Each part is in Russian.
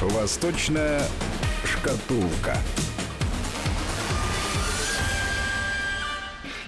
Восточная шкатулка.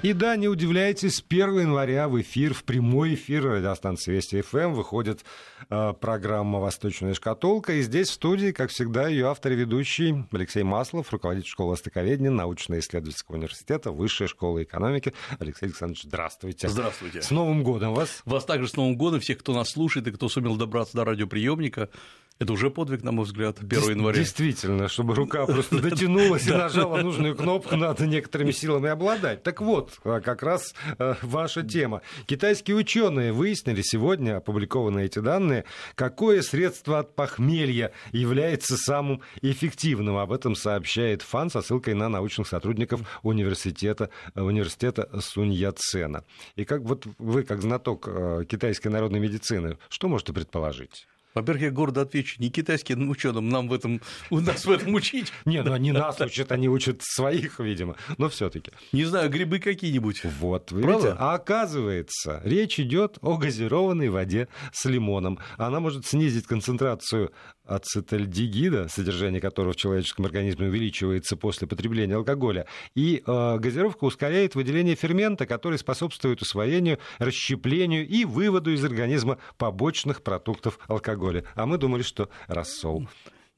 И да, не удивляйтесь, с 1 января в эфир, в прямой эфир радиостанции Вести ФМ выходит э, программа «Восточная шкатулка». И здесь в студии, как всегда, ее автор и ведущий Алексей Маслов, руководитель школы востоковедения научно-исследовательского университета, Высшая школа экономики. Алексей Александрович, здравствуйте. Здравствуйте. С Новым годом вас. Вас также с Новым годом, всех, кто нас слушает и кто сумел добраться до радиоприемника. Это уже подвиг, на мой взгляд, 1 Дес- января. Действительно, чтобы рука просто дотянулась и нажала нужную кнопку, надо некоторыми силами обладать. Так вот, а, как раз э, ваша тема. Китайские ученые выяснили сегодня, опубликованы эти данные, какое средство от похмелья является самым эффективным. Об этом сообщает ФАН со ссылкой на научных сотрудников университета, университета Сунь Яцена. И как вот вы, как знаток э, китайской народной медицины, что можете предположить? Во-первых, я гордо отвечу, не китайским ученым нам в этом, у нас в этом учить. Не, ну они нас учат, они учат своих, видимо, но все-таки. Не знаю, грибы какие-нибудь. Вот, видите, а оказывается, речь идет о газированной воде с лимоном. Она может снизить концентрацию ацетальдегида, содержание которого в человеческом организме увеличивается после потребления алкоголя. И э, газировка ускоряет выделение фермента, который способствует усвоению, расщеплению и выводу из организма побочных продуктов алкоголя. А мы думали, что рассол.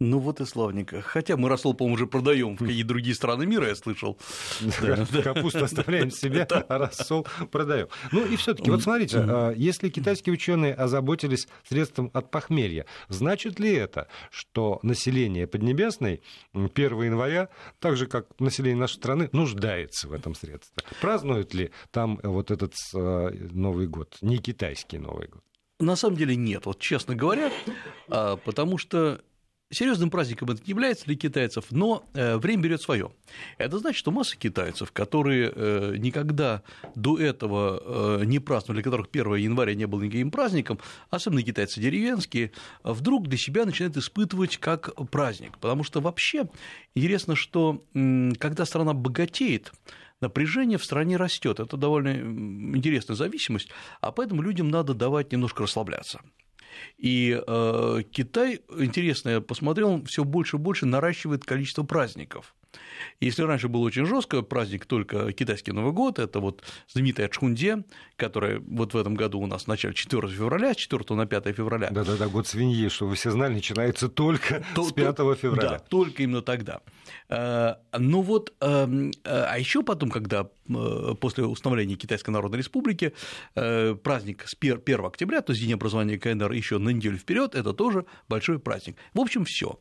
Ну вот и славненько. Хотя мы рассол, по-моему, уже продаем в какие другие страны мира, я слышал. Да, да. Капусту оставляем себе, а рассол продаем. Ну и все-таки, вот смотрите, а, если китайские ученые озаботились средством от похмелья, значит ли это, что население Поднебесной м, 1 января, так же как население нашей страны, нуждается в этом средстве? Празднуют ли там вот этот а, Новый год, не китайский Новый год? На самом деле нет, вот честно говоря, а, потому что серьезным праздником это не является для китайцев, но э, время берет свое. Это значит, что масса китайцев, которые э, никогда до этого э, не праздновали, для которых 1 января не было никаким праздником, особенно китайцы деревенские, вдруг для себя начинают испытывать как праздник. Потому что вообще интересно, что когда страна богатеет, напряжение в стране растет. Это довольно интересная зависимость, а поэтому людям надо давать немножко расслабляться. И э, Китай, интересно, я посмотрел, все больше и больше наращивает количество праздников. Если раньше был очень жестко праздник только китайский Новый год, это вот знаменитая Чхунде, которая вот в этом году у нас в начале 4 февраля, с 4 на 5 февраля. Да-да-да, год свиньи, что вы все знали, начинается только То- с 5 то- февраля. Да, только именно тогда. Э, Ну вот, э, а еще потом, когда после установления Китайской Народной Республики э, праздник с пер- 1 октября, то есть день образования КНР еще на неделю вперед, это тоже большой праздник. В общем, все.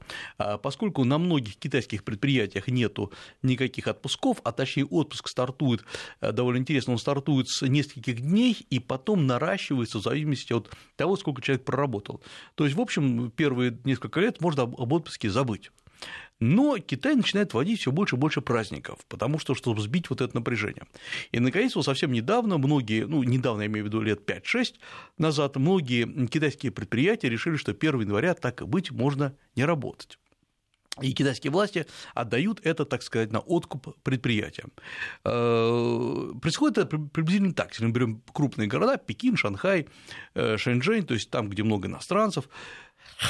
Поскольку на многих китайских предприятиях нету никаких отпусков, а точнее отпуск стартует э, довольно интересно, он стартует с нескольких дней и потом наращивается в зависимости от того, сколько человек проработал. То есть, в общем, первые несколько лет можно об отпуске забыть. Но Китай начинает вводить все больше и больше праздников, потому что, чтобы сбить вот это напряжение. И, наконец, вот совсем недавно многие, ну, недавно, я имею в виду лет 5-6 назад, многие китайские предприятия решили, что 1 января, так и быть, можно не работать. И китайские власти отдают это, так сказать, на откуп предприятиям. Э, Происходит это при- приблизительно так. Если мы берем крупные города, Пекин, Шанхай, э, Шэньчжэнь, то есть там, где много иностранцев,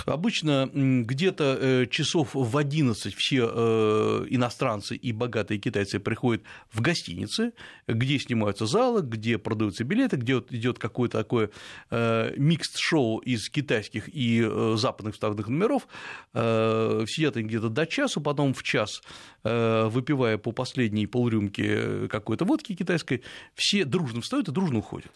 Обычно где-то э, часов в 11 все э, иностранцы и богатые китайцы приходят в гостиницы, где снимаются залы, где продаются билеты, где идет какое-то такое э, микс-шоу из китайских и западных вставных номеров. Сидят они где-то до часу, потом в час, выпивая по последней полрюмки какой-то водки китайской, все дружно встают и дружно уходят.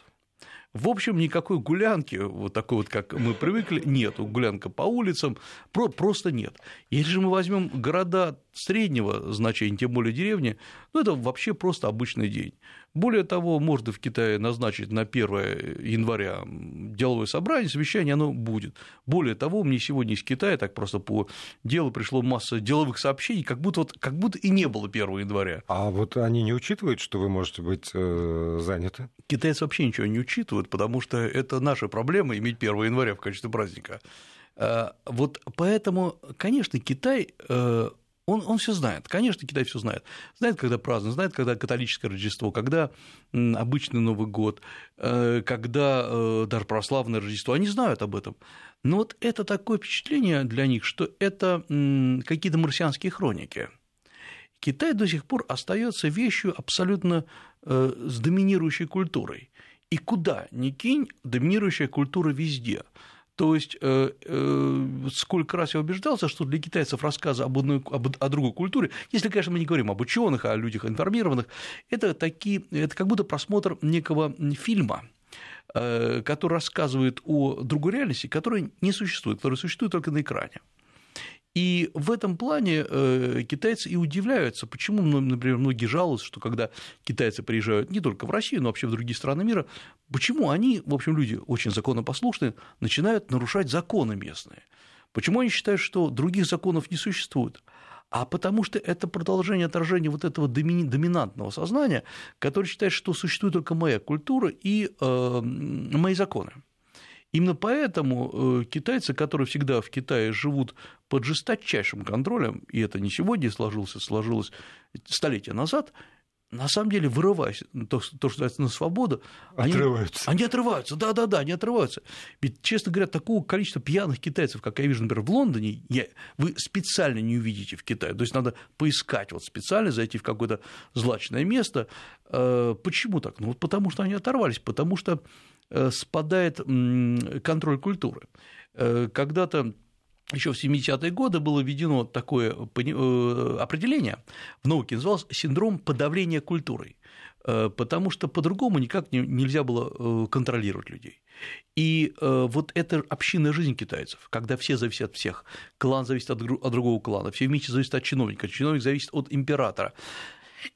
В общем, никакой гулянки, вот такой вот, как мы привыкли, нету. Гулянка по улицам про- просто нет. Если же мы возьмем города среднего значения, тем более деревни, ну, это вообще просто обычный день. Более того, можно в Китае назначить на 1 января деловое собрание, совещание, оно будет. Более того, мне сегодня из Китая, так просто по делу пришло масса деловых сообщений, как будто, вот, как будто и не было 1 января. А вот они не учитывают, что вы можете быть э, заняты? Китайцы вообще ничего не учитывают, потому что это наша проблема иметь 1 января в э, качестве праздника. Вот поэтому, конечно, Китай Он, он все знает, конечно, Китай все знает. Знает, когда празднуют, знает, когда католическое Рождество, когда обычный Новый год, э, когда э, даже православное Рождество, они знают об этом. Но вот это такое впечатление для них, что это какие-то марсианские хроники. Китай до сих пор остается вещью абсолютно э, с доминирующей культурой. И куда ни кинь, доминирующая культура везде – то есть, э, э, сколько раз я убеждался, что для китайцев рассказы об одной, об, о другой культуре, если, конечно, мы не говорим об ученых, а о людях информированных, это, такие, это как будто просмотр некого фильма, э, который рассказывает о другой реальности, которая не существует, которая существует только на экране. И в этом плане э, китайцы и удивляются, почему, например, многие жалуются, что когда китайцы приезжают не только в Россию, но вообще в другие страны мира, почему они, в общем, люди очень законопослушные, начинают нарушать законы местные. Почему они считают, что других законов не существует? а потому что это продолжение отражения вот этого доминантного сознания, которое считает, что существует только моя культура и э, мои законы. Именно поэтому э, китайцы, которые всегда в Китае живут под жесточайшим контролем, и это не сегодня сложилось, сложилось столетия назад, на самом деле, вырываясь, то, то что называется на свободу, отрываются. Они, они отрываются, да-да-да, они отрываются. Ведь, честно говоря, такого количества пьяных китайцев, как я вижу, например, в Лондоне, я, вы специально не увидите в Китае. То есть надо поискать вот специально, зайти в какое-то злачное место. Э, почему так? Ну, вот потому что они оторвались, потому что спадает контроль культуры. Э, когда-то еще в 70-е годы было введено такое э, определение в науке, называлось синдром подавления культурой, потому что по-другому никак нельзя было контролировать людей. И вот эта общинная жизнь китайцев, когда все зависят от всех, клан зависит от другого клана, все вместе зависят от чиновника, чиновник зависит от императора,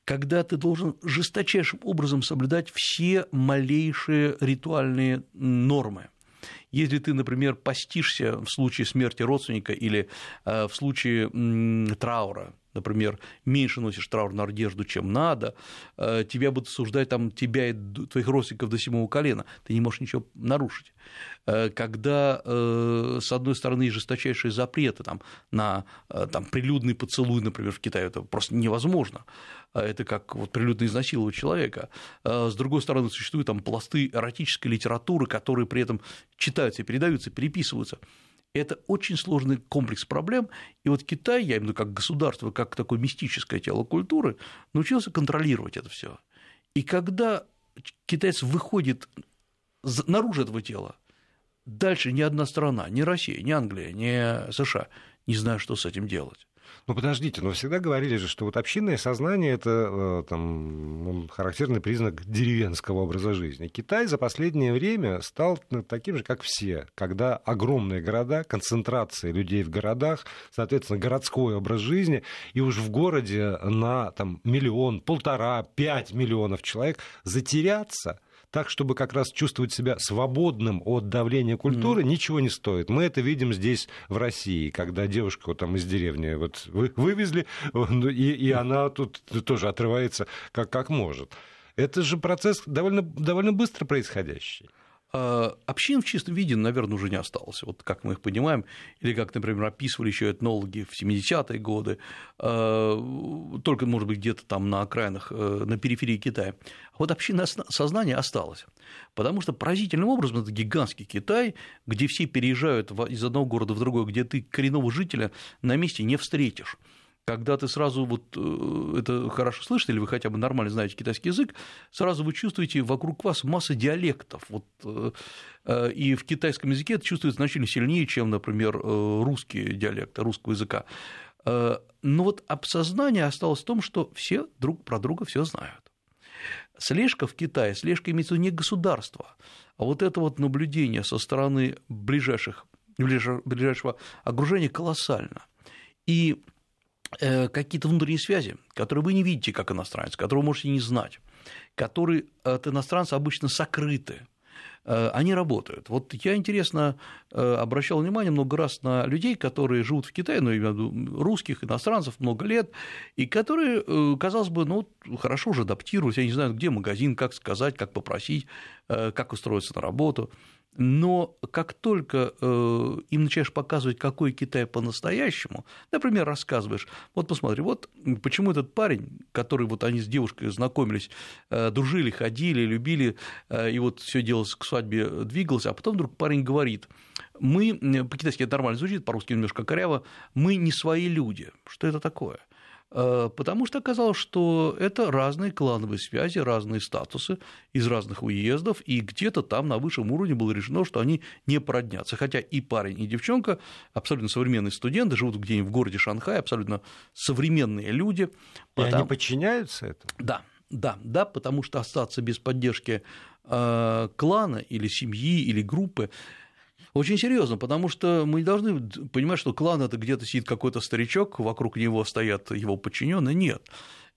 когда ты должен жесточайшим образом соблюдать все малейшие ритуальные нормы. Если ты, например, постишься в случае смерти родственника или э, в случае траура, например, меньше носишь траурную одежду, чем надо, э, тебя будут осуждать там, тебя и твоих родственников до седьмого колена, ты не можешь ничего нарушить. Э, когда, э, с одной стороны, жесточайшие запреты там, на там, прилюдный поцелуй, например, в Китае, это просто невозможно, это как вот прилюдно изнасиловать человека. С другой стороны, существуют там пласты эротической литературы, которые при этом читаются передаются, переписываются. Это очень сложный комплекс проблем, и вот Китай, я имею в виду как государство, как такое мистическое тело культуры, научился контролировать это все. И когда китайец выходит наружу этого тела, дальше ни одна страна, ни Россия, ни Англия, ни США не знают, что с этим делать. Ну, подождите, но всегда говорили же, что вот общинное сознание – это э, там, характерный признак деревенского образа жизни. Китай за последнее время стал таким же, как все, когда огромные города, концентрация людей в городах, соответственно, городской образ жизни, и уж в городе на там, миллион, полтора, пять миллионов человек затеряться – так, чтобы как раз чувствовать себя свободным от давления культуры, mm. ничего не стоит. Мы это видим здесь, в России, когда девушку там из деревни вот вы, вывезли, и, и она тут тоже отрывается как, как может. Это же процесс довольно, довольно быстро происходящий. А, общин в чистом виде, наверное, уже не осталось, вот как мы их понимаем, или как, например, описывали еще этнологи в 70-е годы, а, только, может быть, где-то там на окраинах, э, на периферии Китая. А вот общинное сознание осталось, потому что поразительным образом это гигантский Китай, где все переезжают из одного города в другой, где ты коренного жителя на месте не встретишь когда ты сразу вот э, это хорошо слышите, или вы хотя бы нормально знаете китайский язык, сразу вы чувствуете вокруг вас масса диалектов. Вот, э, э, и в китайском языке это чувствуется значительно сильнее, чем, например, русский диалект русского языка. Но вот обсознание осталось в том, что все друг про друга все знают. Слежка в Китае, слежка имеется в виду не государство, а вот это вот наблюдение со стороны ближайших, ближайшего окружения колоссально. И какие-то внутренние связи, которые вы не видите как иностранец, которые вы можете не знать, которые от иностранца обычно сокрыты, э, они работают. Вот я, интересно, э, обращал внимание много раз на людей, которые живут в Китае, ну, я имею в виду русских, иностранцев, много лет, и которые, казалось бы, ну, хорошо уже адаптировались, я не знаю, где магазин, как сказать, как попросить, как устроиться на работу. Но как только э, им начинаешь показывать, какой Китай по-настоящему, например, рассказываешь, вот посмотри, вот почему этот парень, который вот они с девушкой знакомились, э, дружили, ходили, любили, э, и вот все дело к свадьбе двигалось, а потом вдруг парень говорит, мы, по-китайски это нормально звучит, по-русски немножко коряво, мы не свои люди. Что это такое? Э, потому что оказалось, что это разные клановые связи, разные статусы из разных уездов, и где-то там на высшем уровне было решено, что они не породнятся. Хотя и парень, и девчонка, абсолютно современные студенты, живут где-нибудь в городе Шанхай, абсолютно современные люди. И потому... они подчиняются этому? Да, да, да, потому что остаться без поддержки э, клана или семьи или группы очень серьезно, потому что мы должны понимать, что клан это где-то сидит какой-то старичок, вокруг него стоят его подчиненные. Нет.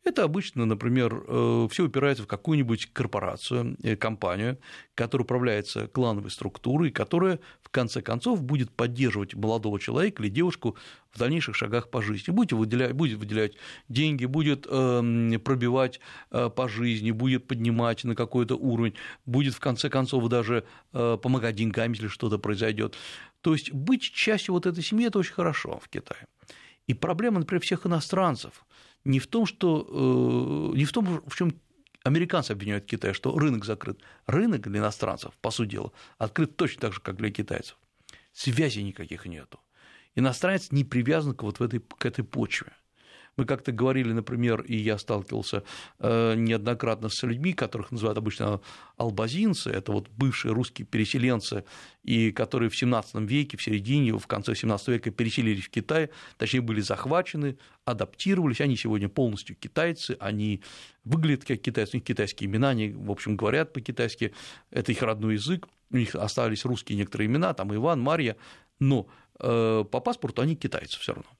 Это обычно, например, э, все упирается в какую-нибудь корпорацию, э, компанию, которая управляется клановой структурой, которая в конце концов будет поддерживать молодого человека или девушку в дальнейших шагах по жизни. Будет выделять, будет выделять деньги, будет эм, пробивать э, по жизни, будет поднимать на какой-то уровень, будет в конце концов даже помогать деньгами, если что-то произойдет. То есть быть частью вот этой семьи – это очень хорошо в Китае. И проблема, например, всех иностранцев – не в том, что, э, не в том, в чем американцы обвиняют Китай, что рынок закрыт. Рынок для иностранцев, по сути дела, открыт точно так же, как для китайцев. Связей никаких нету. Иностранец не привязан к, вот этой, к этой почве. Мы как-то говорили, например, и я сталкивался э, неоднократно с людьми, которых называют обычно албазинцы, это вот бывшие русские переселенцы, и которые в 17 веке, в середине, в конце 17 века переселились в Китай, точнее были захвачены, адаптировались, они сегодня полностью китайцы, они выглядят как китайцы, у них китайские имена, они, в общем, говорят по-китайски, это их родной язык, у них остались русские некоторые имена, там Иван, Марья, но э, по паспорту они китайцы все равно.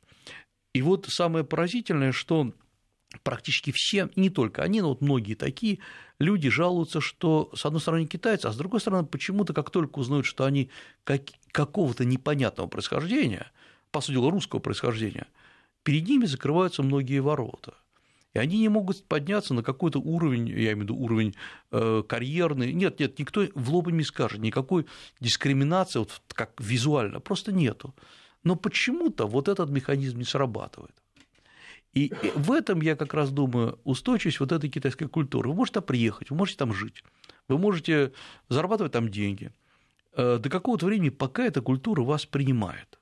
И вот самое поразительное, что практически все, не только они, но вот многие такие люди жалуются, что с одной стороны китайцы, а с другой стороны почему-то как только узнают, что они как, какого-то непонятного происхождения, по сути дела русского происхождения, перед ними закрываются многие ворота. И они не могут подняться на какой-то уровень, я имею в виду уровень э, карьерный. Нет, нет, никто в лоб не скажет, никакой дискриминации, вот как визуально, просто нету но почему-то вот этот механизм не срабатывает. И в этом, я как раз думаю, устойчивость вот этой китайской культуры. Вы можете приехать, вы можете там жить, вы можете зарабатывать там деньги э, до какого-то времени, пока эта культура вас принимает.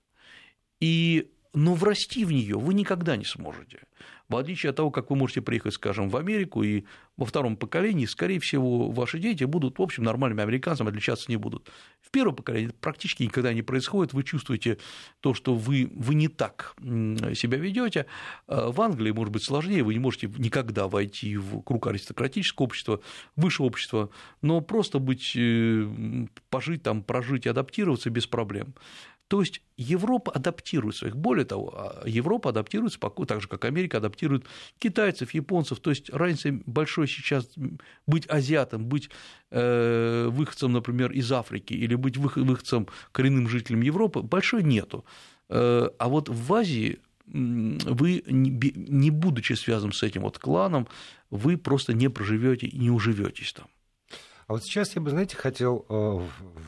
И но врасти в нее вы никогда не сможете. В отличие от того, как вы можете приехать, скажем, в Америку, и во втором поколении, скорее всего, ваши дети будут, в общем, нормальными американцами, отличаться не будут. В первом поколении практически никогда не происходит, вы чувствуете то, что вы, вы не так себя ведете. А в Англии, может быть, сложнее, вы не можете никогда войти в круг аристократического общества, высшего общества, но просто быть, э, пожить там, прожить адаптироваться без проблем. То есть Европа адаптирует своих. Более того, а, Европа адаптирует так же, как Америка адаптирует китайцев, японцев. То есть разница большой сейчас быть азиатом, быть э, выходцем, например, из Африки или быть выходцем, коренным жителем Европы, большой нету. Э, а вот в Азии вы, не будучи связанным с этим вот кланом, вы просто не проживете и не уживетесь там. А вот сейчас я бы, знаете, хотел, э,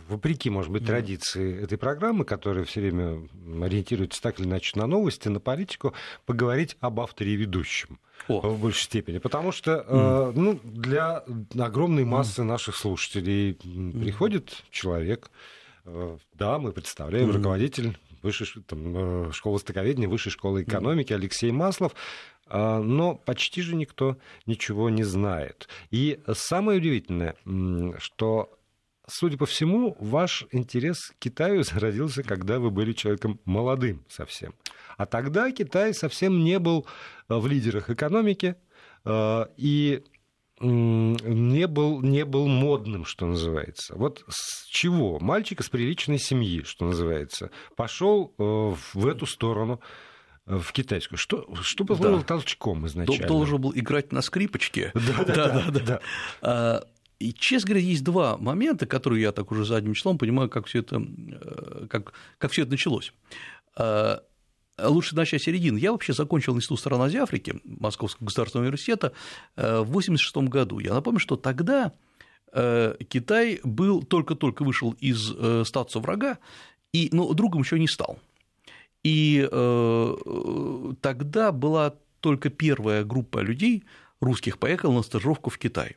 вопреки, может быть, традиции этой программы, которая все время ориентируется так или иначе на новости, на политику, поговорить об авторе и ведущем. О. в большей степени. Потому что mm. ну, для огромной массы mm. наших слушателей mm. приходит человек, э, да, мы представляем, mm. руководитель высшей там, школы стыковедения, высшей школы экономики Алексей Маслов, но почти же никто ничего не знает. И самое удивительное, что Судя по всему, ваш интерес к Китаю зародился, когда вы были человеком молодым совсем. А тогда Китай совсем не был э, в лидерах экономики э, и не был, не был модным, что называется. Вот с чего мальчик из приличной семьи, что называется, пошел э, в эту сторону, в китайскую. Что, что было да. толчком изначально? Должен был играть на скрипочке. Да, да, да. да, а, И, честно говоря, есть два момента, которые я так уже задним числом понимаю, как все это, э, как, как все это началось. А, лучше начать середину. Я вообще закончил Институт стран Азии Африки Московского государственного университета э, в 1986 году. Я напомню, что тогда Китай был только-только вышел из статуса врага, и, но другом еще не стал. И тогда была только первая группа людей, русских, поехала на стажировку в Китай.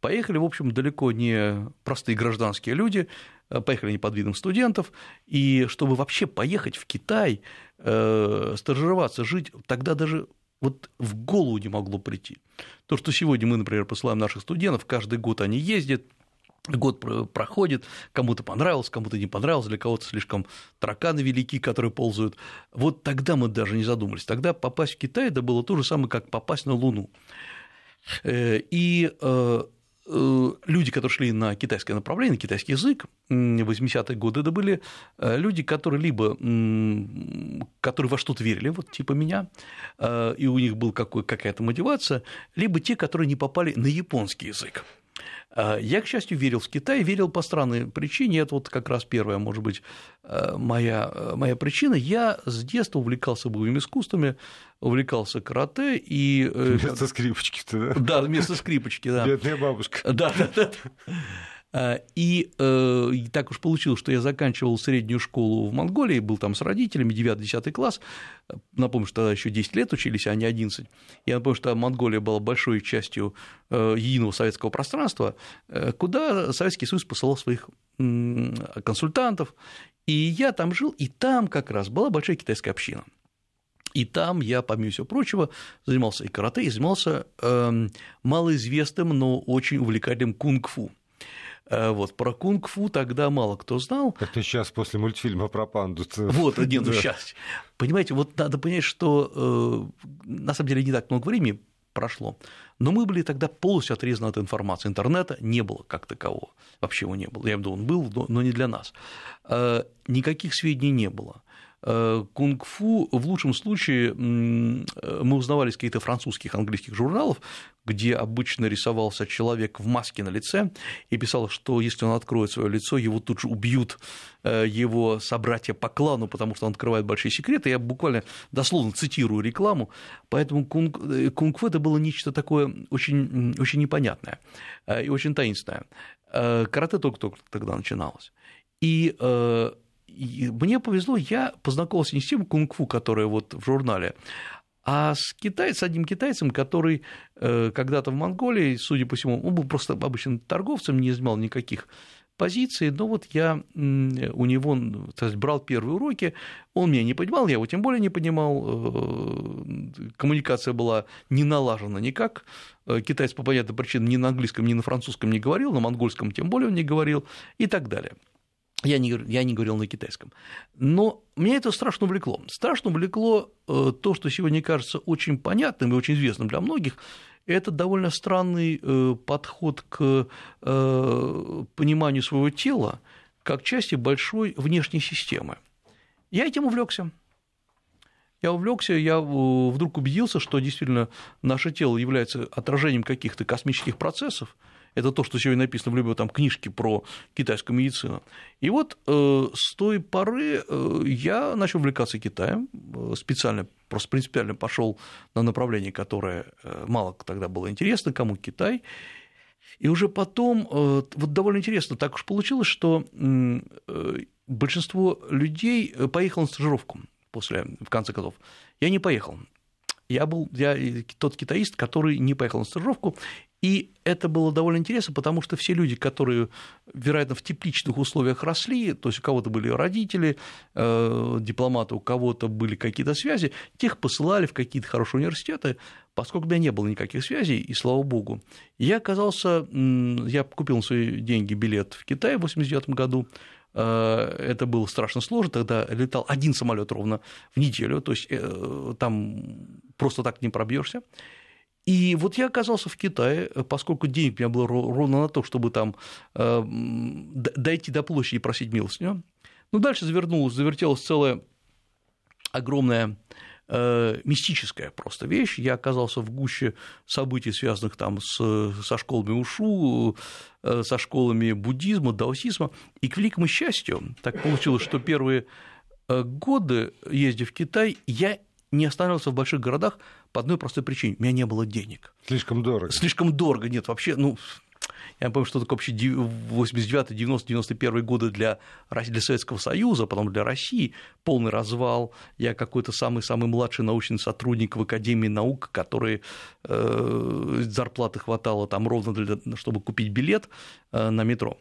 Поехали, в общем, далеко не простые гражданские люди, поехали не под видом студентов, и чтобы вообще поехать в Китай, э, стажироваться, жить, тогда даже вот в голову не могло прийти. То, что сегодня мы, например, посылаем наших студентов, каждый год они ездят, год проходит, кому-то понравилось, кому-то не понравилось, для кого-то слишком тараканы велики, которые ползают. Вот тогда мы даже не задумались. Тогда попасть в Китай это было то же самое, как попасть на Луну. Э, и э, Э, люди, которые шли на китайское направление, на китайский язык, в 80-е годы, это были люди, которые либо которые во что-то верили, вот типа меня, и у них была какая-то мотивация, либо те, которые не попали на японский язык. А, я, к счастью, верил в Китай, верил по странной причине. Это вот как раз первая, может быть, э, моя, э, моя причина. Я с детства увлекался боевыми искусствами, увлекался карате и... Э, вместо скрипочки-то, да? Да, вместо скрипочки, да. Бедная бабушка. Да, да, да. А, и, э, так уж получилось, что я заканчивал среднюю школу в Монголии, был там с родителями, 9-10 класс. Напомню, что тогда еще 10 лет учились, а не 11. Я напомню, что Монголия была большой частью э, единого советского пространства, э, куда Советский Союз посылал своих консультантов. И я там жил, и там как раз была большая китайская община. И там я, помимо всего прочего, занимался и карате, и занимался э, малоизвестным, но очень увлекательным кунг-фу. Э, вот, про кунг-фу тогда мало кто знал. Как-то сейчас после мультфильма про панду. Вот, нет, ну сейчас. Понимаете, вот надо понять, что э, на самом деле не так много времени прошло, но мы были тогда полностью отрезаны от информации. Интернета не было как такового. Вообще его не было. Я виду, он был, но не для нас. Э, никаких сведений не было. Э, кунг-фу в лучшем случае мы узнавали из каких-то французских, английских журналов, где обычно рисовался человек в маске на лице и писал, что если он откроет свое лицо, его тут же убьют э, его собратья по клану, потому что он открывает большие секреты. Я буквально дословно цитирую рекламу, поэтому э, кунг-фу это было нечто такое очень, очень непонятное и очень таинственное. Карате только-только тогда начиналось. И мне повезло, я познакомился не с тем кунг-фу, которое вот в журнале, а с китайцем, одним китайцем, который э, когда-то в Монголии, судя по всему, он был просто обычным торговцем, не занимал никаких позиций, но вот я у него сказать, брал первые уроки, он меня не понимал, я его тем более не понимал, э, коммуникация была не налажена никак, э, китаец по понятным причинам ни на английском, ни на французском не говорил, на монгольском тем более он не говорил и так далее. Я не, я не говорил на китайском. Но меня это страшно увлекло. Страшно увлекло э, то, что сегодня кажется очень понятным и очень известным для многих, это довольно странный э, подход к э, пониманию своего тела как части большой внешней системы. Я этим увлекся. Я увлекся, я вдруг убедился, что действительно наше тело является отражением каких-то космических процессов, это то, что сегодня написано в любой там книжке про китайскую медицину. И вот э, с той поры э, я начал увлекаться Китаем, э, специально, просто принципиально пошел на направление, которое мало тогда было интересно, кому Китай. И уже потом, вот довольно интересно, так уж получилось, что большинство людей поехало на стажировку после, в конце концов. Я не поехал. Я был я тот китаист, который не поехал на стажировку, и это было довольно интересно, потому что все люди, которые, вероятно, в тепличных условиях росли, то есть у кого-то были родители, э, дипломаты, у кого-то были какие-то связи, тех посылали в какие-то хорошие университеты, поскольку у меня не было никаких связей, и слава богу. Я оказался, я купил на свои деньги билет в Китай в 1989 году, это было страшно сложно, тогда летал один самолет ровно в неделю, то есть э, там просто так не пробьешься. И вот я оказался в Китае, поскольку денег у меня было ровно на то, чтобы там э, дойти до площади и просить милостыню. Ну, дальше завернулась, завертелась целая огромная э, мистическая просто вещь. Я оказался в гуще событий, связанных там с, со школами Ушу, э, со школами буддизма, даосизма. И к великому счастью, так получилось, что первые годы, ездив в Китай, я не останавливался в больших городах по одной простой причине – у меня не было денег. Слишком дорого. Слишком дорого, нет, вообще, ну, Я помню, что такое вообще 89 90 91 годы для, для Советского Союза, потом для России, полный развал. Я какой-то самый-самый младший научный сотрудник в Академии наук, который э, зарплаты хватало там ровно для, чтобы купить билет э, на метро.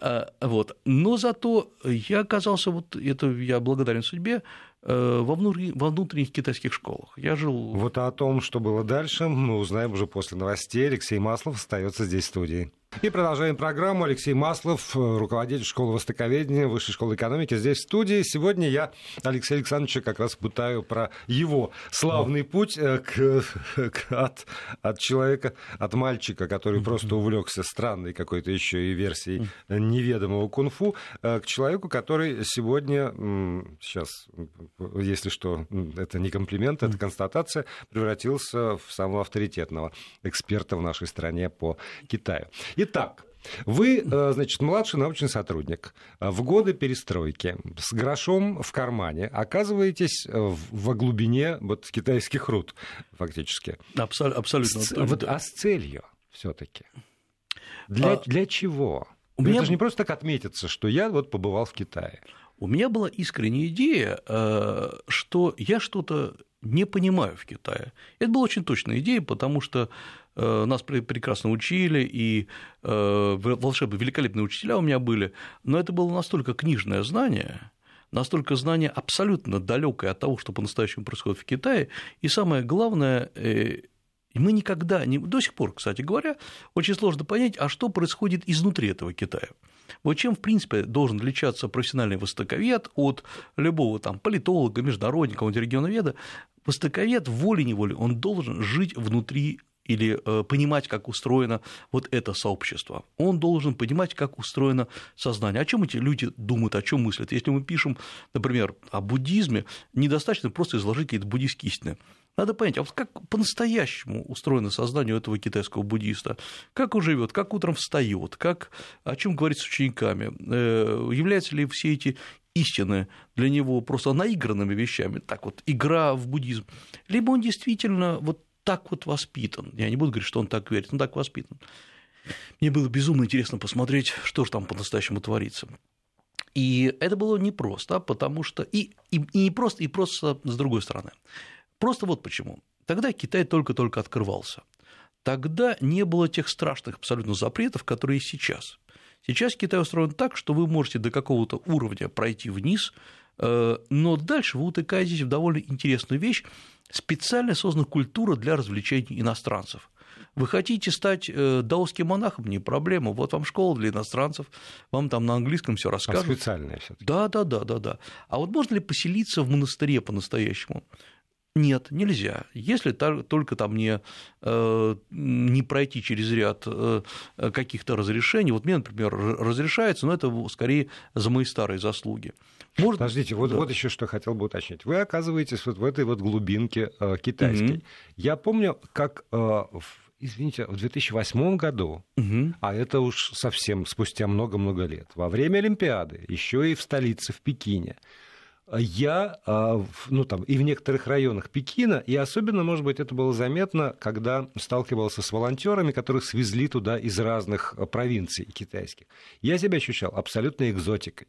Э, вот. Но зато я оказался, вот это я благодарен судьбе, э, во, внутренних, во внутренних китайских школах. Я жил... Вот о том, что было дальше, мы узнаем уже после новостей. Алексей Маслов остается здесь в студии. И продолжаем программу. Алексей Маслов, руководитель школы востоковедения, Высшей школы экономики, здесь в студии. Сегодня я Алексея Александровича как раз пытаю про его славный путь э, к, к, от, от человека, от мальчика, который просто увлекся странной какой-то еще и версией неведомого кунг-фу, э, к человеку, который сегодня, сейчас, если что, это не комплимент, это констатация, превратился в самого авторитетного эксперта в нашей стране по Китаю. Итак, вы, э, значит, младший научный сотрудник. Э, в годы перестройки с грошом в кармане оказываетесь э, во глубине вот китайских руд, фактически. Абсол- абсолютно. С, вот, а с целью все-таки? Для, а... для чего? У меня... Это же не просто так отметиться, что я вот побывал в Китае. У меня была искренняя идея, что я что-то не понимаю в Китае. Это была очень точная идея, потому что нас прекрасно учили, и э, волшебные, великолепные учителя у меня были, но это было настолько книжное знание, настолько знание абсолютно далекое от того, что по-настоящему происходит в Китае, и самое главное, э, мы никогда, не, до сих пор, кстати говоря, очень сложно понять, а что происходит изнутри этого Китая. Вот чем, в принципе, должен отличаться профессиональный востоковед от любого там политолога, международника, регионоведа, востоковед волей-неволей, он должен жить внутри или э, понимать, как устроено вот это сообщество. Он должен понимать, как устроено сознание. О чем эти люди думают, о чем мыслят. Если мы пишем, например, о буддизме, недостаточно просто изложить какие-то буддийские истины. Надо понять, а вот как по-настоящему устроено сознание этого китайского буддиста, как он живет, как утром встает, как, о чем говорит с учениками, э, являются ли все эти истины для него просто наигранными вещами, так вот, игра в буддизм, либо он действительно вот так вот воспитан. Я не буду говорить, что он так верит, он так воспитан. Мне было безумно интересно посмотреть, что же там по-настоящему творится. И это было непросто, потому что и, и, и не просто, и просто с другой стороны. Просто вот почему. Тогда Китай только-только открывался. Тогда не было тех страшных абсолютно запретов, которые сейчас. Сейчас Китай устроен так, что вы можете до какого-то уровня пройти вниз, э, но дальше вы утыкаетесь в довольно интересную вещь, специально создана культура для развлечений иностранцев. Вы хотите стать э, даосским монахом, не проблема. Вот вам школа для иностранцев, вам там на английском все расскажут. А специальная все таки Да, да, да, да, да. А вот можно ли поселиться в монастыре по-настоящему? Нет, нельзя. Если только там не, э, не пройти через ряд э, каких-то разрешений. Вот мне, например, разрешается, но это скорее за мои старые заслуги. Может... Подождите, вот, да. вот еще что хотел бы уточнить. Вы оказываетесь вот в этой вот глубинке э, китайской. Mm-hmm. Я помню, как э, в извините, в 2008 году, угу. а это уж совсем спустя много-много лет, во время Олимпиады, еще и в столице, в Пекине, я, э, ну там, и в некоторых районах Пекина, и особенно, может быть, это было заметно, когда сталкивался с волонтерами, которых свезли туда из разных э, провинций китайских. Я себя ощущал абсолютно экзотикой.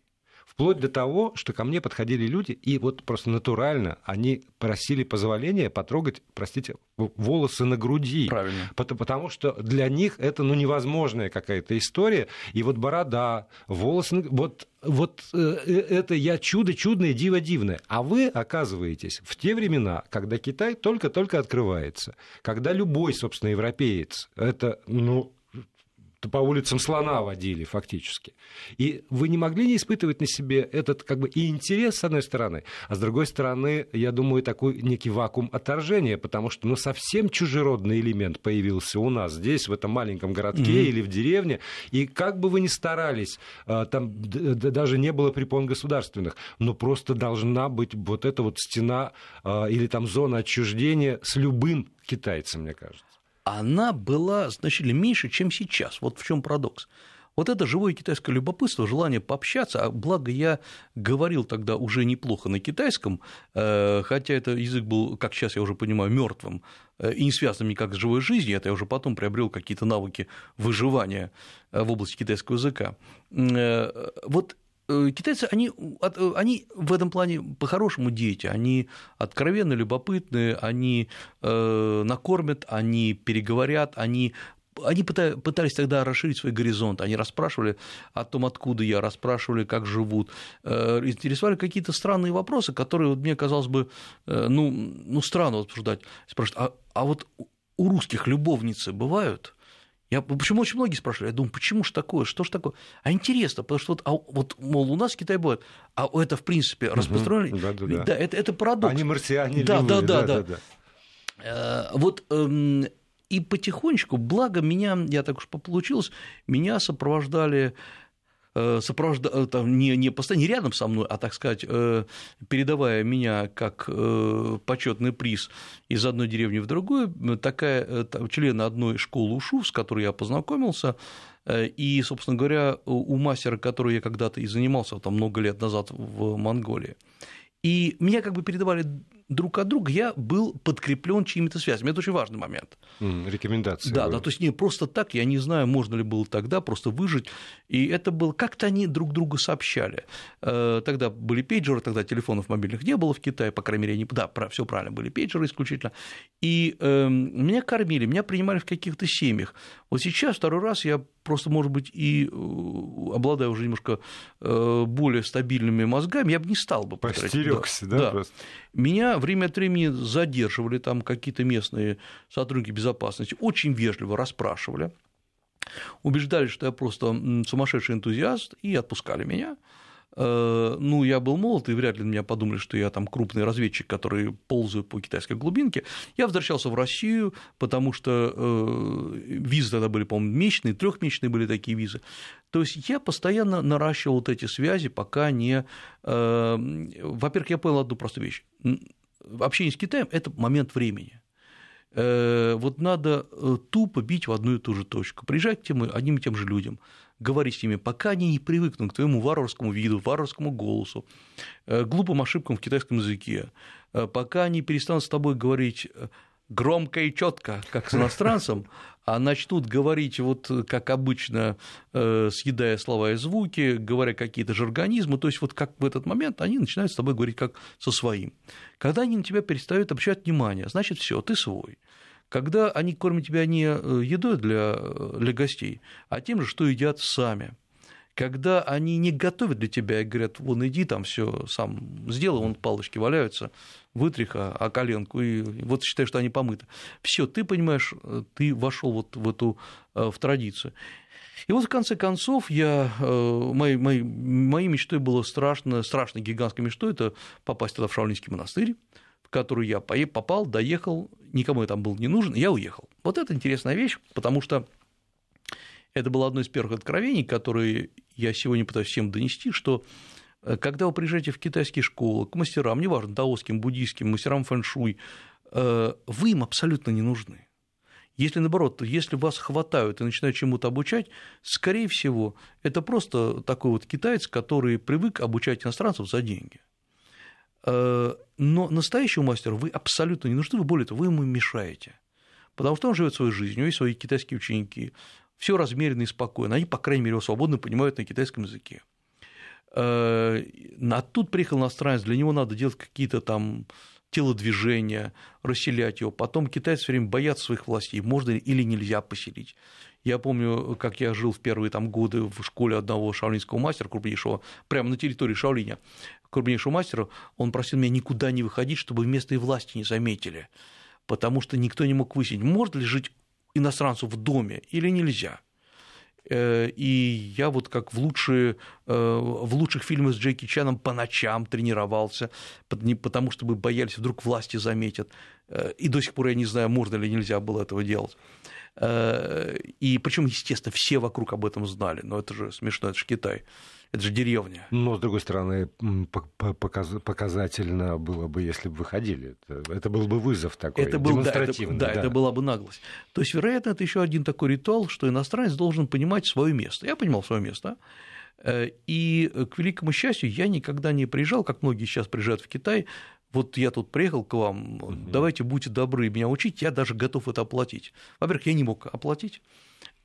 Вплоть до того, что ко мне подходили люди, и вот просто натурально они просили позволения потрогать, простите, волосы на груди. Правильно. Потому что для них это ну, невозможная какая-то история. И вот борода, волосы, вот вот э, э, это я чудо чудное, диво дивное. А вы оказываетесь в те времена, когда Китай только-только открывается, когда любой, собственно, европеец, это, ну, по улицам слона водили фактически. И вы не могли не испытывать на себе этот как бы и интерес, с одной стороны, а с другой стороны, я думаю, такой некий вакуум отторжения, потому что ну, совсем чужеродный элемент появился у нас здесь, в этом маленьком городке mm-hmm. или в деревне, и как бы вы ни старались, а, там даже не было препон государственных, но просто должна быть вот эта вот стена а, или там зона отчуждения с любым китайцем, мне кажется она была значительно меньше, чем сейчас. Вот в чем парадокс. Вот это живое китайское любопытство, желание пообщаться, а благо я говорил тогда уже неплохо на китайском, э, хотя это язык был, как сейчас я уже понимаю, мертвым э, и не связанным никак с живой жизнью, это я уже потом приобрел какие-то навыки выживания э, в области китайского языка. Вот китайцы, они, они в этом плане по-хорошему дети, они откровенно любопытные, они накормят, они переговорят, они они пытались тогда расширить свой горизонт, они расспрашивали о том, откуда я, расспрашивали, как живут, э, интересовали какие-то странные вопросы, которые вот мне казалось бы, э, ну, ну странно обсуждать. Спрашивают, а, а вот у русских любовницы бывают? Я, почему очень многие спрашивали, я думаю, почему же такое, что же такое? А интересно, потому что вот, а, вот мол, у нас в Китае бывает, а это, в принципе, распространено. Да, да, да. да это, это парадокс. Они марсиане да, живые, да, да, да, да. да. Э, вот эм, и потихонечку, благо меня, я так уж получилось, меня сопровождали э, сопровожда... Э, там, не, не не рядом со мной, а, так сказать, э, передавая меня как почетный приз из одной деревни в другую, такая там, член одной школы УШУ, с которой я познакомился, и, собственно говоря, у мастера, который я когда-то и занимался там много лет назад в Монголии. И меня как бы передавали друг от друга, я был подкреплен чьими-то связями. Это очень важный момент. Mm, рекомендации. Да, да, то есть не просто так, я не знаю, можно ли было тогда просто выжить. И это было, как-то они друг другу сообщали. Э, тогда были пейджеры, тогда телефонов мобильных не было в Китае, по крайней мере, не... да, все правильно, были пейджеры исключительно. И э, меня кормили, меня принимали в каких-то семьях. Вот сейчас второй раз я просто, может быть, и э, обладая уже немножко э, более стабильными мозгами, я бы не стал бы Постерегся, да, да, просто. Меня время от времени задерживали там какие-то местные сотрудники безопасности, очень вежливо расспрашивали, убеждали, что я просто сумасшедший энтузиаст, и отпускали меня. Э, ну, я был молод, и вряд ли меня подумали, что я там крупный разведчик, который ползает по китайской глубинке. Я возвращался в Россию, потому что э, визы тогда были, по-моему, месячные, трехмесячные были такие визы. То есть я постоянно наращивал вот эти связи, пока не... Э, во-первых, я понял одну простую вещь. Общение с Китаем – это момент времени вот надо тупо бить в одну и ту же точку, приезжать к тем одним и тем же людям, говорить с ними, пока они не привыкнут к твоему варварскому виду, варварскому голосу, э, глупым ошибкам в китайском языке, э, пока они перестанут с тобой говорить э, громко и четко, как с иностранцем, а начнут говорить вот как обычно, съедая слова и звуки, говоря какие-то жаргонизмы, то есть вот как в этот момент они начинают с тобой говорить как со своим. Когда они на тебя перестают обращать внимание, значит, все, ты свой когда они кормят тебя не э, едой для, э, для гостей, а тем же, что едят сами. Когда они не готовят для тебя и говорят, вон иди там все сам сделай, вон палочки валяются, вытриха, а коленку, и вот считай, что они помыты. Все, ты понимаешь, э, ты вошел вот в эту в традицию. И вот в конце концов я, моей, моей, моей мечтой было страшно, страшно гигантской мечтой это попасть туда в Шаолинский монастырь, которую я попал, доехал, никому я там был не нужен, я уехал. Вот это интересная вещь, потому что это было одно из первых откровений, которые я сегодня пытаюсь всем донести, что э, когда вы приезжаете в китайские школы, к мастерам, неважно, даосским, буддийским, мастерам фэншуй, э, вы им абсолютно не нужны. Если наоборот, если вас хватают и начинают чему-то обучать, скорее всего, это просто такой вот китаец, который привык обучать иностранцев за деньги. Э, но настоящему мастеру вы абсолютно не нужны, вы более того, вы ему мешаете. Потому что он живет своей жизнью, у него есть свои китайские ученики, все размеренно и спокойно, они, по крайней мере, его свободно понимают на китайском языке. А тут приехал иностранец, для него надо делать какие-то там телодвижения, расселять его. Потом китайцы все время боятся своих властей, можно или нельзя поселить. Я помню, как я жил в первые там, годы в школе одного шаолинского мастера, крупнейшего, прямо на территории Шаолиня крупнейшего мастера, он просил меня никуда не выходить, чтобы местные власти не заметили, потому что никто не мог выяснить, может ли жить иностранцу в доме или нельзя. Э, и я вот как в, лучшие, э, в лучших фильмах с Джеки Чаном по ночам тренировался, потому что мы боялись, вдруг власти заметят. Э, и до сих пор я не знаю, можно или нельзя было этого делать. И причем, естественно, все вокруг об этом знали. Но это же смешно, это же Китай. Это же деревня. Но, с другой стороны, показательно было бы, если бы выходили. Это был бы вызов такой, это был, демонстративный. Да, это, да, да, это была бы наглость. То есть, вероятно, это еще один такой ритуал, что иностранец должен понимать свое место. Я понимал свое место. Э, и, к великому счастью, я никогда не приезжал, как многие сейчас приезжают в Китай, вот я тут приехал к вам, давайте будьте добры меня учить, я даже готов это оплатить. Во-первых, я не мог оплатить,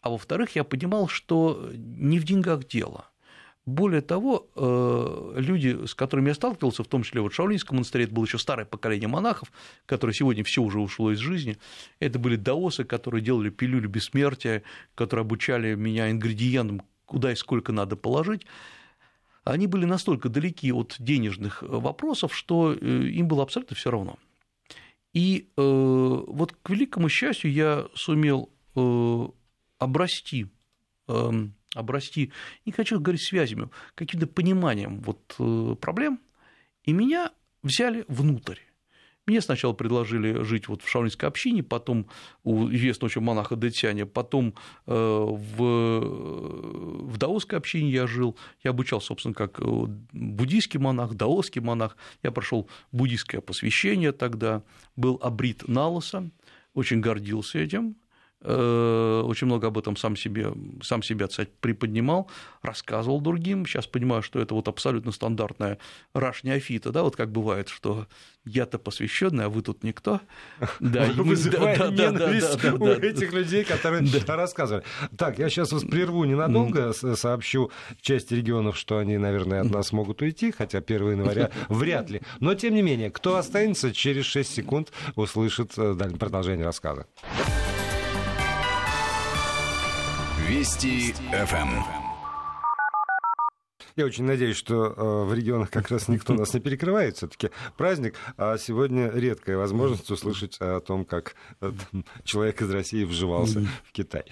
а во-вторых, я понимал, что не в деньгах дело. Более того, э, люди, с которыми я сталкивался, в том числе вот в Шаолинском монастыре, это было еще старое поколение монахов, которое сегодня все уже ушло из жизни. Это были даосы, которые делали пилюлю бессмертия, которые обучали меня ингредиентам, куда и сколько надо положить они были настолько далеки от денежных вопросов, что э, им было абсолютно все равно. И э, вот к великому счастью я сумел э, обрасти, э, обрасти, не хочу говорить связями, каким-то пониманием вот, э, проблем, и меня взяли внутрь. Мне сначала предложили жить вот в шаолинской общине, потом у известного очень монаха Дэцяня, потом э, в, в даосской общине я жил, я обучался, собственно, как э, буддийский монах, даосский монах, я прошел буддийское посвящение тогда, был обрит на лысо, очень гордился этим, очень много об этом сам себе, сам себя кстати, приподнимал, рассказывал другим. Сейчас понимаю, что это вот абсолютно стандартная раш неофита, да, вот как бывает, что я-то посвященный, а вы тут никто. Да, Вызывая да, ненависть да, да, у этих людей, которые рассказывали. Так, я сейчас вас прерву ненадолго, сообщу части регионов, что они, наверное, от нас могут уйти, хотя 1 января вряд ли. Но, тем не менее, кто останется, через 6 секунд услышит э, продолжение рассказа. Вести ФМ. Я очень надеюсь, что э, в регионах как раз никто нас не перекрывает. Все-таки праздник, а сегодня редкая возможность услышать о том, как э, человек из России вживался в Китай.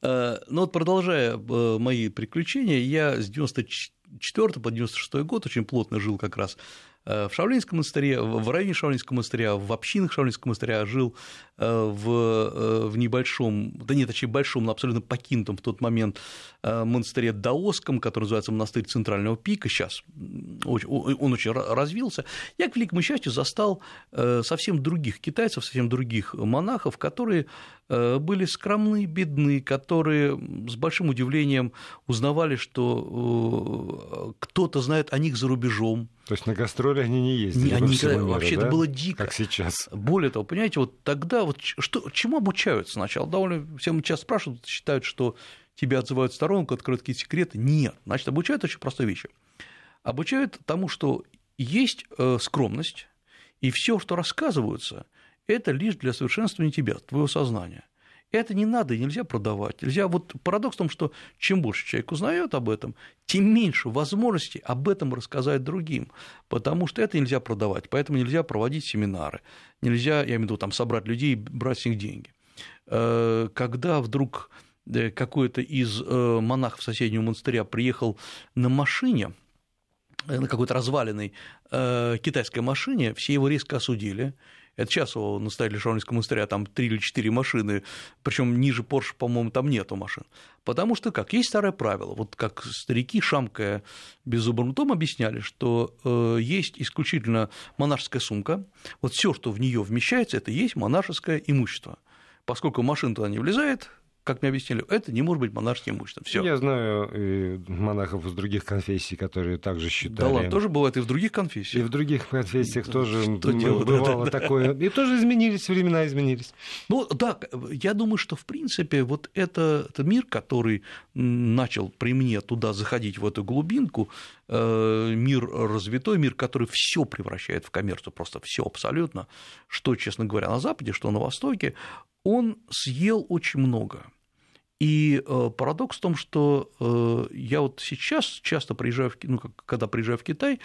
Э, ну вот продолжая мои приключения, я с 94 по 96 год очень плотно жил как раз в Шаолинском монастыре, в районе Шаолинского монастыря, в общинах Шаолинского монастыря жил Э, в, э, в небольшом, да нет, точнее большом, но абсолютно покинутом в тот момент э, монастыре Даосском, который называется монастырь Центрального пика, сейчас он очень развился, я, к великому счастью, застал совсем других китайцев, совсем других монахов, которые были скромны, бедны, которые с большим удивлением узнавали, что кто-то знает о них за рубежом. То есть на гастроли они не ездили? Они, миру, вообще да? это было дико. Как сейчас. Более того, понимаете, вот тогда вот что, чему обучаются сначала? Довольно всем часто спрашивают, считают, что тебя отзывают в сторонку, открывают какие-то секреты. Нет, значит, обучают очень простой вещи. Обучают тому, что есть э, скромность, и все, что рассказываются, это лишь для совершенствования тебя, твоего сознания. Это не надо, нельзя продавать. Нельзя... Вот парадокс в том, что чем больше человек узнает об этом, тем меньше возможностей об этом рассказать другим, потому что это нельзя продавать, поэтому нельзя проводить семинары, нельзя, я имею в виду, там, собрать людей и брать с них деньги. Э, когда вдруг э, какой-то из э, монахов соседнего монастыря приехал на машине, на какой-то разваленной китайской машине, все его резко осудили, это сейчас у настоятеля Шаолинского монастыря там три или четыре машины, причем ниже Порше, по-моему, там нету машин. Потому что как? Есть старое правило, вот как старики, шамкая беззубым ртом, объясняли, что э, есть исключительно монашеская сумка, вот все, что в нее вмещается, это есть монашеское имущество. Поскольку машина туда не влезает, как мне объяснили, это не может быть монашеским имуществом. Всё. Я знаю и монахов из других конфессий, которые также считали. Да ладно, тоже бывает и в других конфессиях. И в других конфессиях тоже бывало такое. И тоже изменились, времена изменились. Ну да, я думаю, что в принципе вот это, это мир, который начал при мне туда заходить, в эту глубинку, э, мир развитой, мир, который все превращает в коммерцию, просто все абсолютно, что, честно говоря, на Западе, что на Востоке, он съел очень много. И э, парадокс в том, что э, я вот сейчас часто приезжаю, в, ну, когда приезжаю в Китай,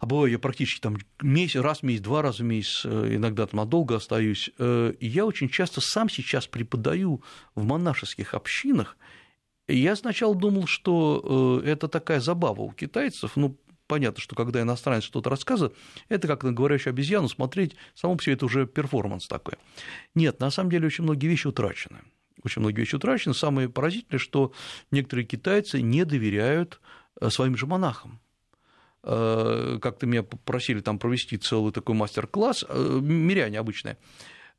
а бываю я практически там месяц, раз в месяц, два раза в месяц, э, иногда там надолго остаюсь, и я очень часто сам сейчас преподаю в монашеских общинах, я сначала думал, что это такая забава у китайцев, ну, понятно, что когда иностранец что-то рассказывает, это как на говорящую обезьяну смотреть, само себе это уже перформанс такой. Нет, на самом деле очень многие вещи утрачены. Очень многие вещи утрачены. Самое поразительное, что некоторые китайцы не доверяют э, своим же монахам э, как-то меня попросили там провести целый такой мастер-класс, э, миряне обычные,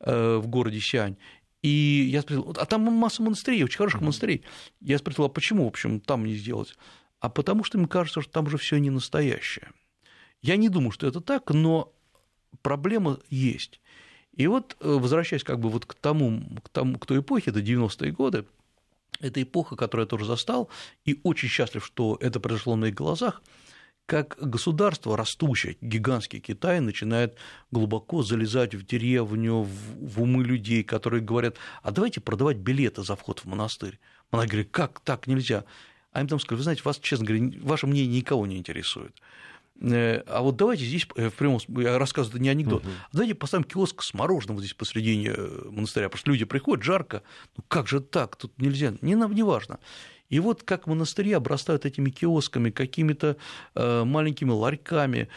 в городе Сиань. И я спросил, а там масса монастырей, очень хороших монастырей. Я спросил, а почему, в общем, там не сделать? А потому что им кажется, что там уже все не настоящее. Я не думаю, что это так, но проблема есть. И вот, э, возвращаясь как бы вот к тому, к, тому, к той эпохе, это 90-е годы, это эпоха, которую я тоже застал, и очень счастлив, что это произошло на их глазах, как государство растущее, гигантский Китай, начинает глубоко залезать в деревню, в, в умы людей, которые говорят, а давайте продавать билеты за вход в монастырь. Она говорит, как так нельзя? А им там сказали, вы знаете, вас, честно говоря, ваше мнение никого не интересует. Э, а вот давайте здесь, э, в прямом я рассказываю, не анекдот, угу. давайте поставим киоск с мороженым вот здесь посредине э, монастыря, потому что люди приходят, жарко, ну как же так, тут нельзя, не, не важно. И вот как монастыри обрастают этими киосками, какими-то маленькими ларьками.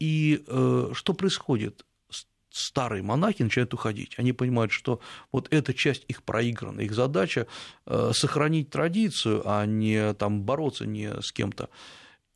И что происходит? Старые монахи начинают уходить. Они понимают, что вот эта часть их проиграна, их задача сохранить традицию, а не там, бороться не с кем-то.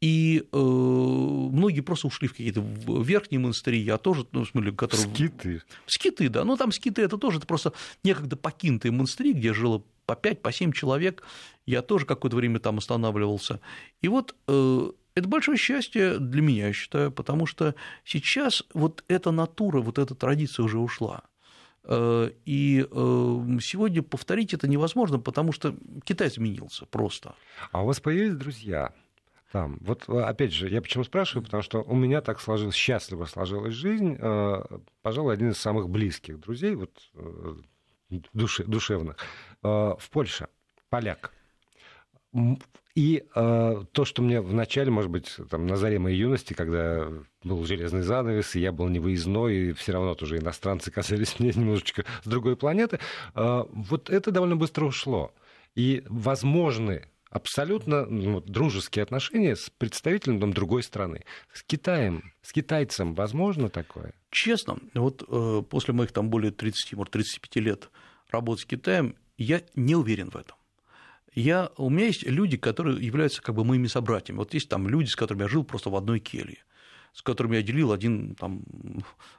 И э, многие просто ушли в какие-то верхние монастыри, я тоже, ну, в смысле, которые... Скиты. Скиты, да. Ну, там скиты это тоже это просто некогда покинутые монастыри, где жило по 5, по 7 человек, я тоже какое-то время там останавливался. И вот э, это большое счастье для меня, я считаю, потому что сейчас вот эта натура, вот эта традиция уже ушла. Э, и э, сегодня повторить это невозможно, потому что Китай изменился просто. А у вас появились друзья? Там. Вот опять же, я почему спрашиваю, потому что у меня так сложилось, счастливо сложилась жизнь. Пожалуй, один из самых близких друзей, вот душе, душевных, в Польше, поляк. И э, то, что мне в начале, может быть, там, на заре моей юности, когда был железный занавес, и я был невыездной, и все равно тоже иностранцы казались мне немножечко с другой планеты, э, вот это довольно быстро ушло. И возможны абсолютно ну, дружеские отношения с представителем там, другой страны. С Китаем, с китайцем возможно такое? Честно, вот э, после моих там более 30, может, 35 лет работы с Китаем, я не уверен в этом я, у меня есть люди, которые являются как бы моими собратьями. Вот есть там люди, с которыми я жил просто в одной келье, с которыми я делил один, там,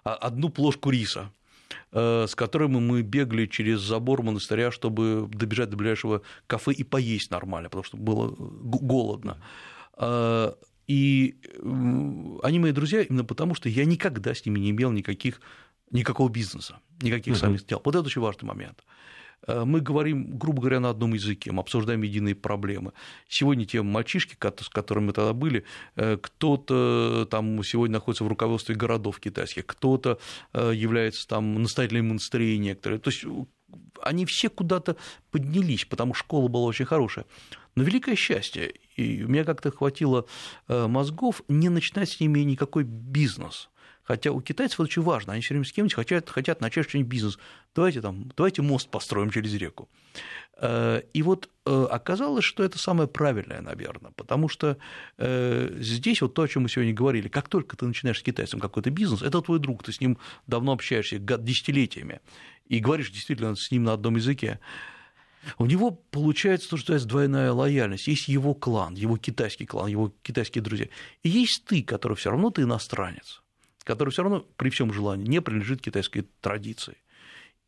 а, одну плошку риса э, с которыми мы бегали через забор монастыря, чтобы добежать до ближайшего кафе и поесть нормально, потому что было голодно. Э, и они мои друзья именно потому, что я никогда с ними не имел никаких, никакого бизнеса, никаких uh-huh. самих дел. Вот это очень важный момент. Э, мы говорим, грубо говоря, на одном языке, мы обсуждаем единые проблемы. Сегодня те мальчишки, с которыми мы тогда были, э, кто-то там сегодня находится в руководстве городов китайских, кто-то э, является там настоятелями монастырей некоторые. То есть они все куда-то поднялись, потому что школа была очень хорошая. Но великое счастье, и у меня как-то хватило мозгов не начинать с ними никакой бизнес – Хотя у китайцев это очень важно, они все время с кем-нибудь хотят, хотят начать что-нибудь бизнес. Давайте, там, давайте мост построим через реку. Э, и вот э, оказалось, что это самое правильное, наверное, потому что э, здесь вот то, о чем мы сегодня говорили, как только ты начинаешь с китайцем какой-то бизнес, это твой друг, ты с ним давно общаешься, десятилетиями, и говоришь действительно с ним на одном языке, у него получается то, что есть двойная лояльность. Есть его клан, его китайский клан, его китайские друзья. И есть ты, который все равно ты иностранец который все равно при всем желании не принадлежит китайской традиции.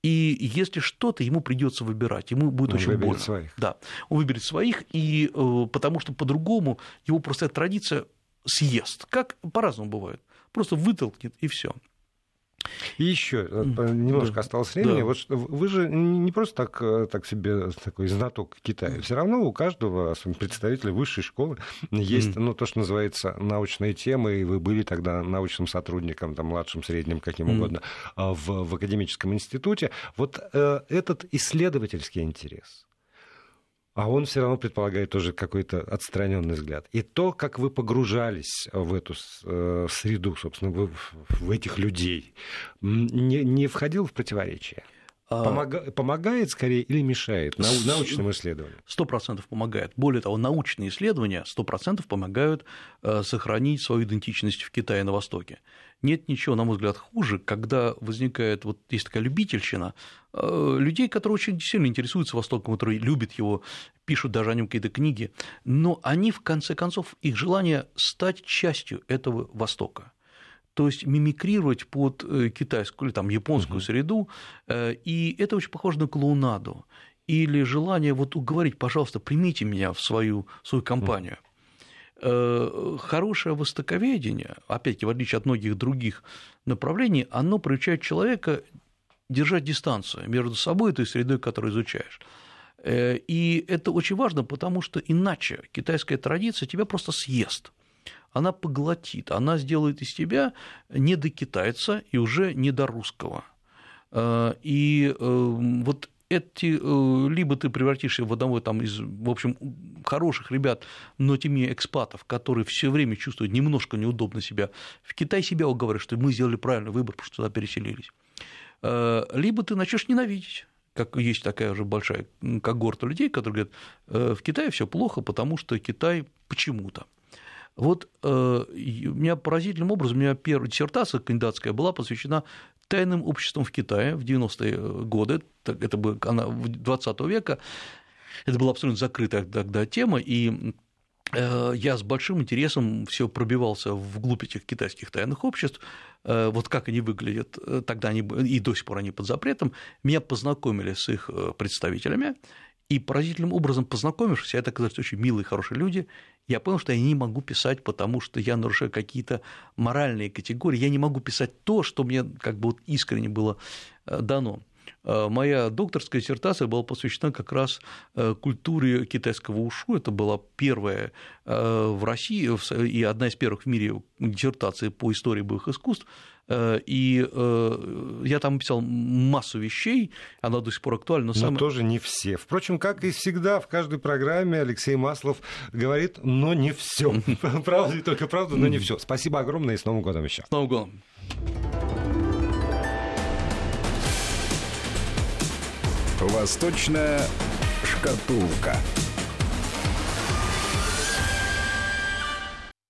И если что-то, ему придется выбирать, ему будет он очень выберет больно. Своих. Да, он выберет своих, и э, потому что по-другому его просто традиция съест. Как по-разному бывает. Просто вытолкнет и все. И еще немножко да. осталось времени. Да. Вот вы же не просто так, э, так себе такой знаток Китая. Все равно у каждого представителя высшей школы есть mm. ну, то, что называется научные темы, и вы были тогда научным сотрудником, там, младшим, средним, каким mm. угодно, а, в, в академическом институте. Вот э, этот исследовательский интерес, а он все равно предполагает тоже какой-то отстраненный взгляд. И то, как вы погружались в эту э, среду, собственно, в, этих людей, не, не входил в противоречие? А, Помога... Помогает скорее или мешает нау... научным исследованиям? Сто процентов помогает. Более того, научные исследования сто процентов помогают э, сохранить свою идентичность в Китае на Востоке. Нет ничего, на мой взгляд, хуже, когда возникает вот есть такая любительщина э, людей, которые очень сильно интересуются Востоком, которые любят его, пишут даже о нем какие-то книги, но они в конце концов их желание стать частью этого Востока то есть мимикрировать под э, китайскую или там японскую среду, э, и это очень похоже на клоунаду или желание вот уговорить, пожалуйста, примите меня в свою, свою компанию. Э, хорошее востоковедение, опять-таки, в отличие от многих других направлений, оно приучает человека держать дистанцию между собой и той средой, которую изучаешь. И это очень важно, потому что иначе китайская традиция тебя просто съест она поглотит, она сделает из тебя не до китайца и уже не до русского. Э, и э, вот эти, э, либо ты превратишься в одного там из, в общем, хороших ребят, но тем не экспатов, которые все время чувствуют немножко неудобно себя. В Китае себя уговаривают, что мы сделали правильный выбор, потому что туда переселились. Либо ты начнешь ненавидеть как есть такая уже большая когорта людей, которые говорят, в Китае все плохо, потому что Китай почему-то. Вот э, у меня поразительным образом, у меня первая диссертация кандидатская была посвящена тайным обществам в Китае в 90-е годы, это была она 20 века, это была абсолютно закрытая тогда тема, и э, я с большим интересом все пробивался вглубь этих китайских тайных обществ, э, вот как они выглядят, тогда они, и до сих пор они под запретом, меня познакомили с их представителями, и поразительным образом познакомившись, это оказались очень милые, хорошие люди, я понял, что я не могу писать, потому что я нарушаю какие-то моральные категории, я не могу писать то, что мне как бы вот искренне было э, дано. Э, моя докторская диссертация была посвящена как раз э, культуре китайского ушу. Это была первая в России и одна из первых в мире диссертаций по истории боевых искусств. Э, и э, я там писал массу вещей, она до сих пор актуальна. Но, но самое... тоже не все. Впрочем, как и всегда, в каждой программе Алексей Маслов говорит, но не все. Правда, только правда, но не все. Спасибо огромное и с Новым годом еще. С Новым годом. Восточная шкатулка.